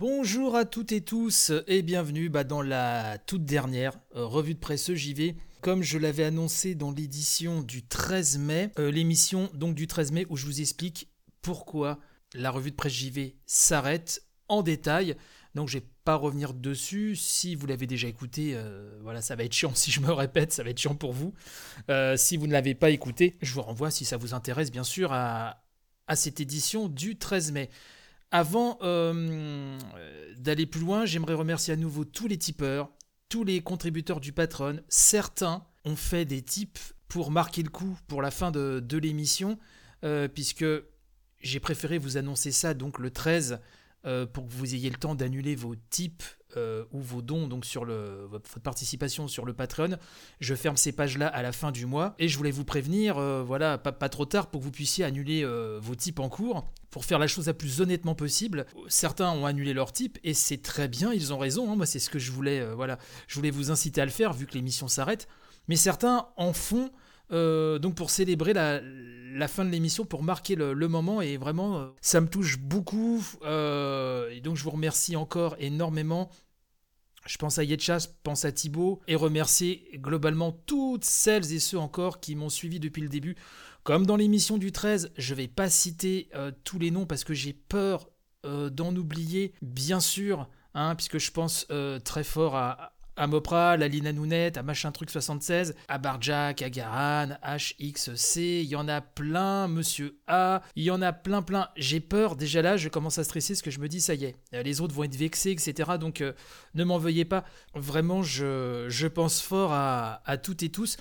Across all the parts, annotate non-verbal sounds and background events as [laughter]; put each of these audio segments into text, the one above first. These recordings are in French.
Bonjour à toutes et tous et bienvenue bah, dans la toute dernière euh, revue de presse JV. Comme je l'avais annoncé dans l'édition du 13 mai, euh, l'émission donc du 13 mai où je vous explique pourquoi la revue de presse JV s'arrête en détail. Donc je vais pas revenir dessus. Si vous l'avez déjà écouté, euh, voilà, ça va être chiant. [laughs] Si je me répète, ça va être chiant pour vous. si vous ne l'avez pas écouté, je vous renvoie, si ça vous intéresse, bien sûr, à cette édition du 13 mai. Avant euh, d'aller plus loin, j'aimerais remercier à nouveau tous les tipeurs, tous les contributeurs du Patron. Certains ont fait des tips pour marquer le coup pour la fin de, l'émission, euh, puisque j'ai préféré vous annoncer ça donc le 13 euh, pour que vous ayez le temps d'annuler vos tips ou vos dons donc sur le, votre participation sur le Patreon. Je ferme ces pages-là à la fin du mois et je voulais vous prévenir, voilà, pas, pas, trop tard pour que vous puissiez annuler vos tips en cours pour faire la chose la plus honnêtement possible. Certains ont annulé leur type et c'est très bien, ils ont raison. Hein. moi, c'est ce que je voulais, euh, voilà, je voulais vous inciter à le faire vu que l'émission s'arrête. Mais certains en font euh, donc pour célébrer la, fin de l'émission, pour marquer le, moment et vraiment, euh, ça me touche beaucoup. et donc je vous remercie encore énormément. Je pense à Yetcha, je pense à Thibaut et remercier globalement toutes celles et ceux encore qui m'ont suivi depuis le début. Comme dans l'émission du 13, je vais pas citer euh, tous les noms parce que j'ai peur euh, d'en oublier, bien sûr, hein, puisque je pense euh, très fort à, à Mopra, à Lina Nounette, à Machin Truc 76, à Barjack, à Garan, HXC, il y en a plein, Monsieur A, il y en a plein plein. J'ai peur, déjà là, je commence à stresser parce que je me dis, ça y est, les autres vont être vexés, etc. Donc ne m'en veuillez pas. Vraiment, je, je pense fort à, à toutes et tous.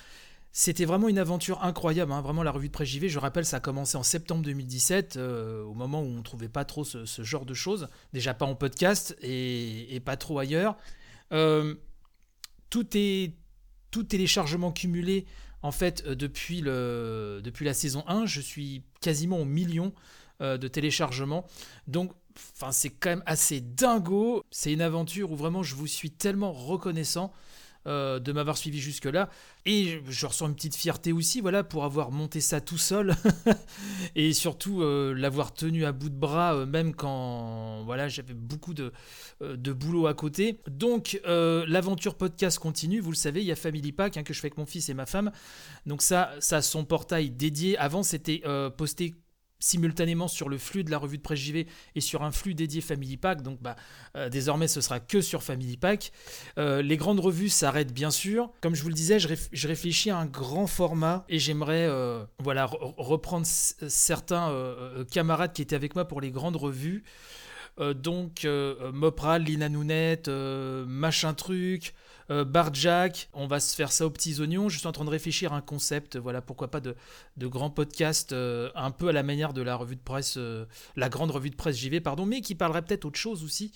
C'était vraiment une aventure incroyable, hein. vraiment la revue de presse JV. Je rappelle, ça a commencé en septembre 2017, euh, au moment où on ne trouvait pas trop ce, genre de choses, déjà pas en podcast et, pas trop ailleurs. Euh, tout téléchargement cumulé, en fait, euh, depuis, la saison 1, je suis quasiment au million de téléchargements. Donc, c'est quand même assez dingo. C'est une aventure où vraiment je vous suis tellement reconnaissant. Euh, de m'avoir suivi jusque-là. Et je, ressens une petite fierté aussi, voilà, pour avoir monté ça tout seul. [laughs] et surtout euh, l'avoir tenu à bout de bras, euh, même quand voilà, j'avais beaucoup de, de boulot à côté. Donc l'aventure podcast continue, vous le savez, il y a Family Pack hein, que je fais avec mon fils et ma femme. Donc ça, ça a son portail dédié. Avant, c'était posté simultanément sur le flux de la revue de presse JV et sur un flux dédié Family Pack. Donc bah, euh, désormais ce sera que sur Family Pack. Euh, les grandes revues s'arrêtent bien sûr. Comme je vous le disais, je, réfléchis à un grand format et j'aimerais euh, voilà, reprendre certains camarades qui étaient avec moi pour les grandes revues. donc Mopral, Lina Nounette, Machin Truc, euh, Barjack, on va se faire ça aux petits oignons. Je suis en train de réfléchir à un concept, voilà, pourquoi pas de, de grands podcasts euh, un peu à la manière de la revue de presse, euh, la grande revue de presse JV, pardon, mais qui parlerait peut-être autre chose aussi,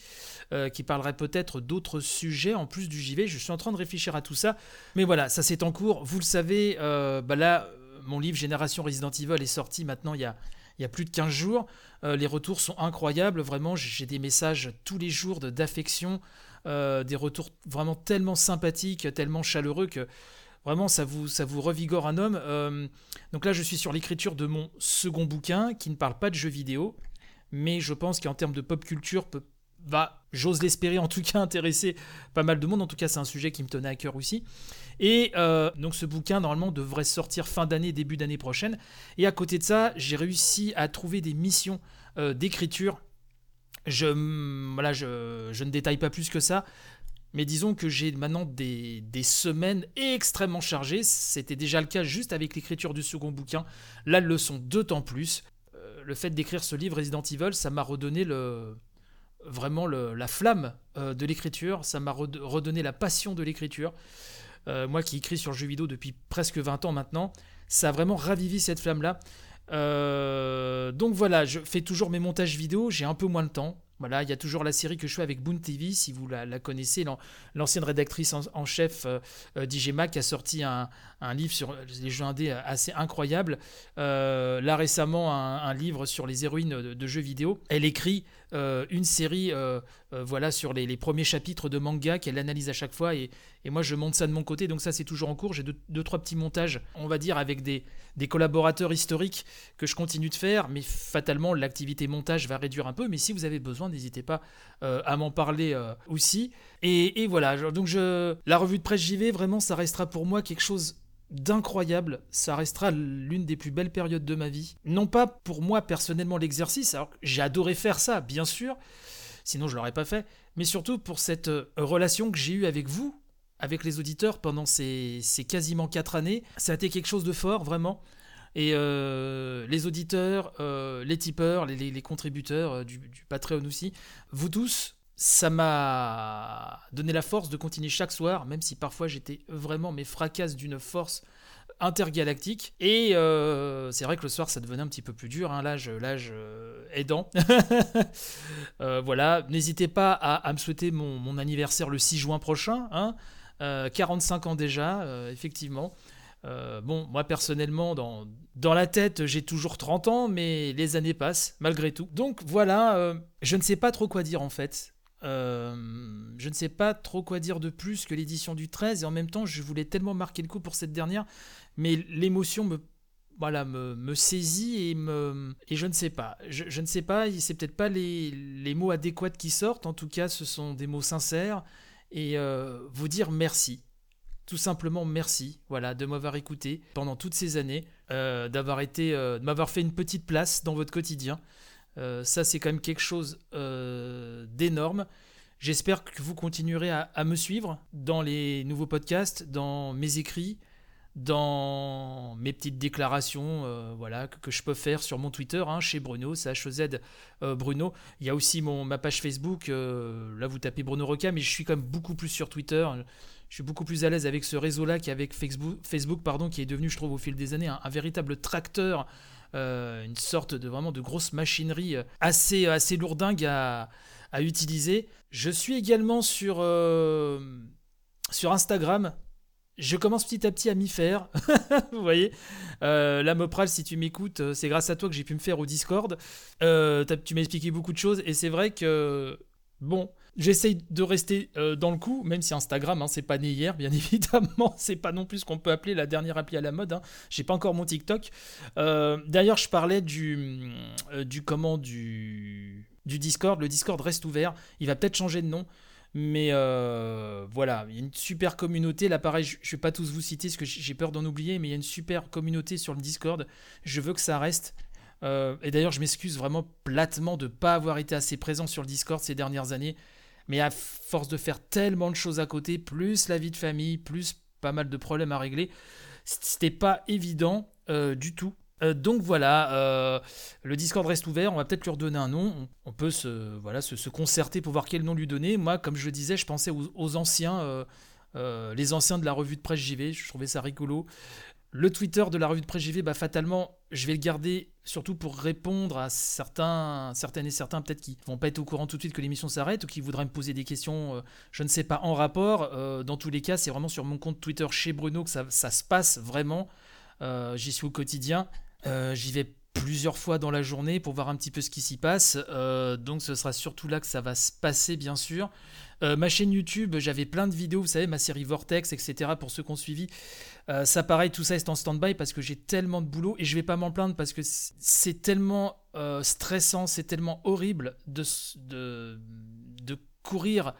qui parlerait peut-être d'autres sujets en plus du JV. Je suis en train de réfléchir à tout ça. Mais voilà, ça c'est en cours. Vous le savez, bah là, mon livre Génération Resident Evil est sorti maintenant il y a y a plus de 15 jours. les retours sont incroyables, vraiment, j'ai des messages tous les jours d'affection, euh, des retours vraiment tellement sympathiques, tellement chaleureux que vraiment ça vous, ça vous revigore un homme. Euh, donc là, je suis sur l'écriture de mon second bouquin qui ne parle pas de jeux vidéo, mais je pense qu'en termes de pop culture, peut, va, j'ose l'espérer, en tout cas intéresser pas mal de monde. En tout cas, c'est un sujet qui me tenait à cœur aussi. Et euh, donc ce bouquin, normalement, devrait sortir fin d'année, début d'année prochaine. Et à côté de ça, j'ai réussi à trouver des missions d'écriture je, voilà, je, je, ne détaille pas plus que ça, mais disons que j'ai maintenant des, semaines extrêmement chargées. C'était déjà le cas juste avec l'écriture du second bouquin. Là, le sont d'autant plus. Euh, le fait d'écrire ce livre Resident Evil, ça m'a redonné le, vraiment la flamme euh, de l'écriture, ça m'a redonné la passion de l'écriture. Euh, moi qui écris sur le jeu vidéo depuis presque 20 ans maintenant, ça a vraiment ravivé cette flamme-là. Euh, donc voilà, je fais toujours mes montages vidéo, j'ai un peu moins de temps. Voilà, il y a toujours la série que je fais avec Boon TV, si vous la, connaissez, l'ancienne rédactrice en, chef euh, euh qui a sorti un, livre sur les jeux indés assez incroyable. Euh, là récemment, un, livre sur les héroïnes de, jeux vidéo. Elle écrit une série euh, voilà, sur les, premiers chapitres de manga qu'elle analyse à chaque fois. Et, moi, je monte ça de mon côté. Donc ça, c'est toujours en cours. J'ai deux, trois petits montages, on va dire, avec des, collaborateurs historiques que je continue de faire. Mais fatalement, l'activité montage va réduire un peu. Mais si vous avez besoin, n'hésitez pas euh, à m'en parler euh, aussi. Et, voilà, donc je, la revue de presse vais, vraiment, ça restera pour moi quelque chose d'incroyable. Ça restera l'une des plus belles périodes de ma vie. Non pas pour moi personnellement l'exercice, alors j'ai adoré faire ça, bien sûr, sinon je l'aurais pas fait, mais surtout pour cette euh, relation que j'ai eue avec vous, avec les auditeurs pendant ces, quasiment quatre années. Ça a été quelque chose de fort, vraiment. Et euh, les auditeurs, euh, les tipeurs, les, contributeurs du, du, Patreon aussi, vous tous, ça m'a donné la force de continuer chaque soir, même si parfois j'étais vraiment mes fracasses d'une force intergalactique. Et euh, c'est vrai que le soir, ça devenait un petit peu plus dur, hein, l'âge, euh, aidant. [laughs] Euh, voilà, n'hésitez pas à, me souhaiter mon, anniversaire le 6 juin prochain. Hein, 45 ans déjà, effectivement. bon, moi personnellement, dans la tête, j'ai toujours 30 ans, mais les années passent, malgré tout. Donc voilà, je ne sais pas trop quoi dire en fait. Euh, je ne sais pas trop quoi dire de plus que l'édition du 13 et en même temps je voulais tellement marquer le coup pour cette dernière mais l'émotion me voilà me, saisit et me et je ne sais pas. Je, ne sais pas c'est peut-être pas les, les, mots adéquats qui sortent en tout cas ce sont des mots sincères et euh, vous dire merci. Tout simplement merci voilà de m'avoir écouté pendant toutes ces années euh, d'avoir été de m'avoir fait une petite place dans votre quotidien euh, ça, c'est quand même quelque chose euh, d'énorme. J'espère que vous continuerez à, me suivre dans les nouveaux podcasts, dans mes écrits, dans mes petites déclarations euh, voilà, que, je peux faire sur mon Twitter, hein, chez Bruno, HZ Bruno. Il y a aussi mon, ma page Facebook, là vous tapez Bruno Roca, mais je suis quand même beaucoup plus sur Twitter. Je suis beaucoup plus à l'aise avec ce réseau-là qu'avec Facebook, Facebook pardon, qui est devenu, je trouve, au fil des années, un véritable tracteur euh, une sorte de vraiment de grosse machinerie euh, assez, assez lourdingue à, à utiliser. Je suis également sur, euh, sur Instagram. Je commence petit à petit à m'y faire. [laughs] Vous voyez La Mopral, si tu m'écoutes, c'est grâce à toi que j'ai pu me faire au Discord. tu m'as expliqué beaucoup de choses et c'est vrai que, bon, J'essaye de rester euh, dans le coup, même si Instagram, hein, c'est pas né hier, bien [laughs] évidemment. C'est pas non plus ce qu'on peut appeler la dernière appli à la mode. Hein. J'ai pas encore mon TikTok. Euh, d'ailleurs, je parlais du, euh, du comment du, du Discord. Le Discord reste ouvert. Il va peut-être changer de nom. Mais voilà, il y a une super communauté. Là, pareil, je, ne vais pas tous vous citer parce que j'ai peur d'en oublier, mais il y a une super communauté sur le Discord. Je veux que ça reste. et d'ailleurs, je m'excuse vraiment platement de ne pas avoir été assez présent sur le Discord ces dernières années. Mais à force de faire tellement de choses à côté, plus la vie de famille, plus pas mal de problèmes à régler, c'était pas évident euh, du tout. Euh, donc voilà, euh, le Discord reste ouvert, on va peut-être lui redonner un nom, on, peut se, voilà, se, concerter pour voir quel nom lui donner. Moi, comme je le disais, je pensais aux, anciens, les anciens de la revue de presse JV, je trouvais ça rigolo. Le Twitter de la revue de presse JV, bah, fatalement, je vais le garder surtout pour répondre à certains, certaines et certains peut-être qui vont pas être au courant tout de suite que l'émission s'arrête ou qui voudraient me poser des questions, euh, je ne sais pas, en rapport. Euh, dans tous les cas, c'est vraiment sur mon compte Twitter chez Bruno que ça, se passe vraiment. Euh, j'y suis au quotidien. J'y vais plusieurs fois dans la journée pour voir un petit peu ce qui s'y passe. donc ce sera surtout là que ça va se passer, bien sûr. Euh, ma chaîne YouTube, j'avais plein de vidéos, vous savez, ma série Vortex, etc. Pour ceux qui ont suivi. Euh, ça, pareil, tout ça est en stand-by parce que j'ai tellement de boulot et je vais pas m'en plaindre parce que c'est tellement euh, stressant, c'est tellement horrible de, de, de courir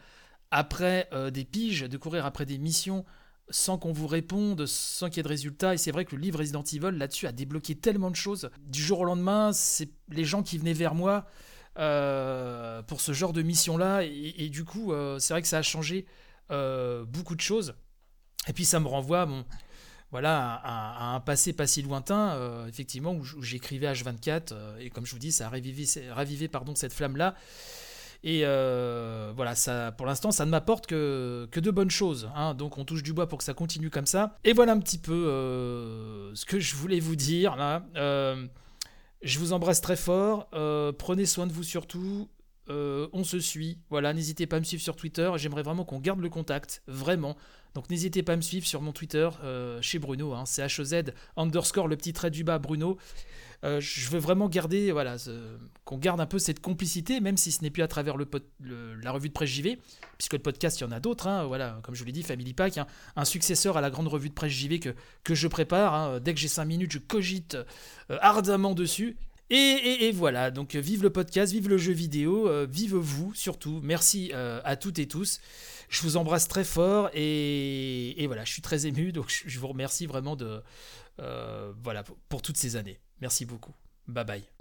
après des piges, de courir après des missions sans qu'on vous réponde, sans qu'il y ait de résultats. Et c'est vrai que le livre Resident Evil, là-dessus, a débloqué tellement de choses. Du jour au lendemain, c'est les gens qui venaient vers moi euh, pour ce genre de mission-là. Et, du coup, euh, c'est vrai que ça a changé euh, beaucoup de choses. Et puis ça me renvoie bon, voilà, à, un passé pas si lointain, effectivement, où, j'écrivais H24. et comme je vous dis, ça a ravivé, ravivé pardon, cette flamme-là. Et voilà, ça, pour l'instant, ça ne m'apporte que, que de bonnes choses. Hein. donc on touche du bois pour que ça continue comme ça. Et voilà un petit peu ce que je voulais vous dire là. Je vous embrasse très fort. Euh, prenez soin de vous surtout. On se suit. Voilà, n'hésitez pas à me suivre sur Twitter. J'aimerais vraiment qu'on garde le contact, vraiment. Donc n'hésitez pas à me suivre sur mon Twitter chez Bruno. Hein, c'est HZ underscore le petit trait du bas Bruno. Euh, je veux vraiment garder, voilà, qu'on garde un peu cette complicité, même si ce n'est plus à travers le, la revue de presse JV, puisque le podcast, il y en a d'autres, hein, voilà, comme je vous l'ai dit, Family Pack, hein, un successeur à la grande revue de presse JV que, que je prépare. Hein. dès que j'ai 5 minutes, je cogite euh, ardemment dessus. Et, voilà, donc vive le podcast, vive le jeu vidéo, euh, vive vous surtout. Merci à toutes et tous. Je vous embrasse très fort et, et, voilà, je suis très ému, donc je vous remercie vraiment de, voilà, pour toutes ces années. Merci beaucoup. Bye bye.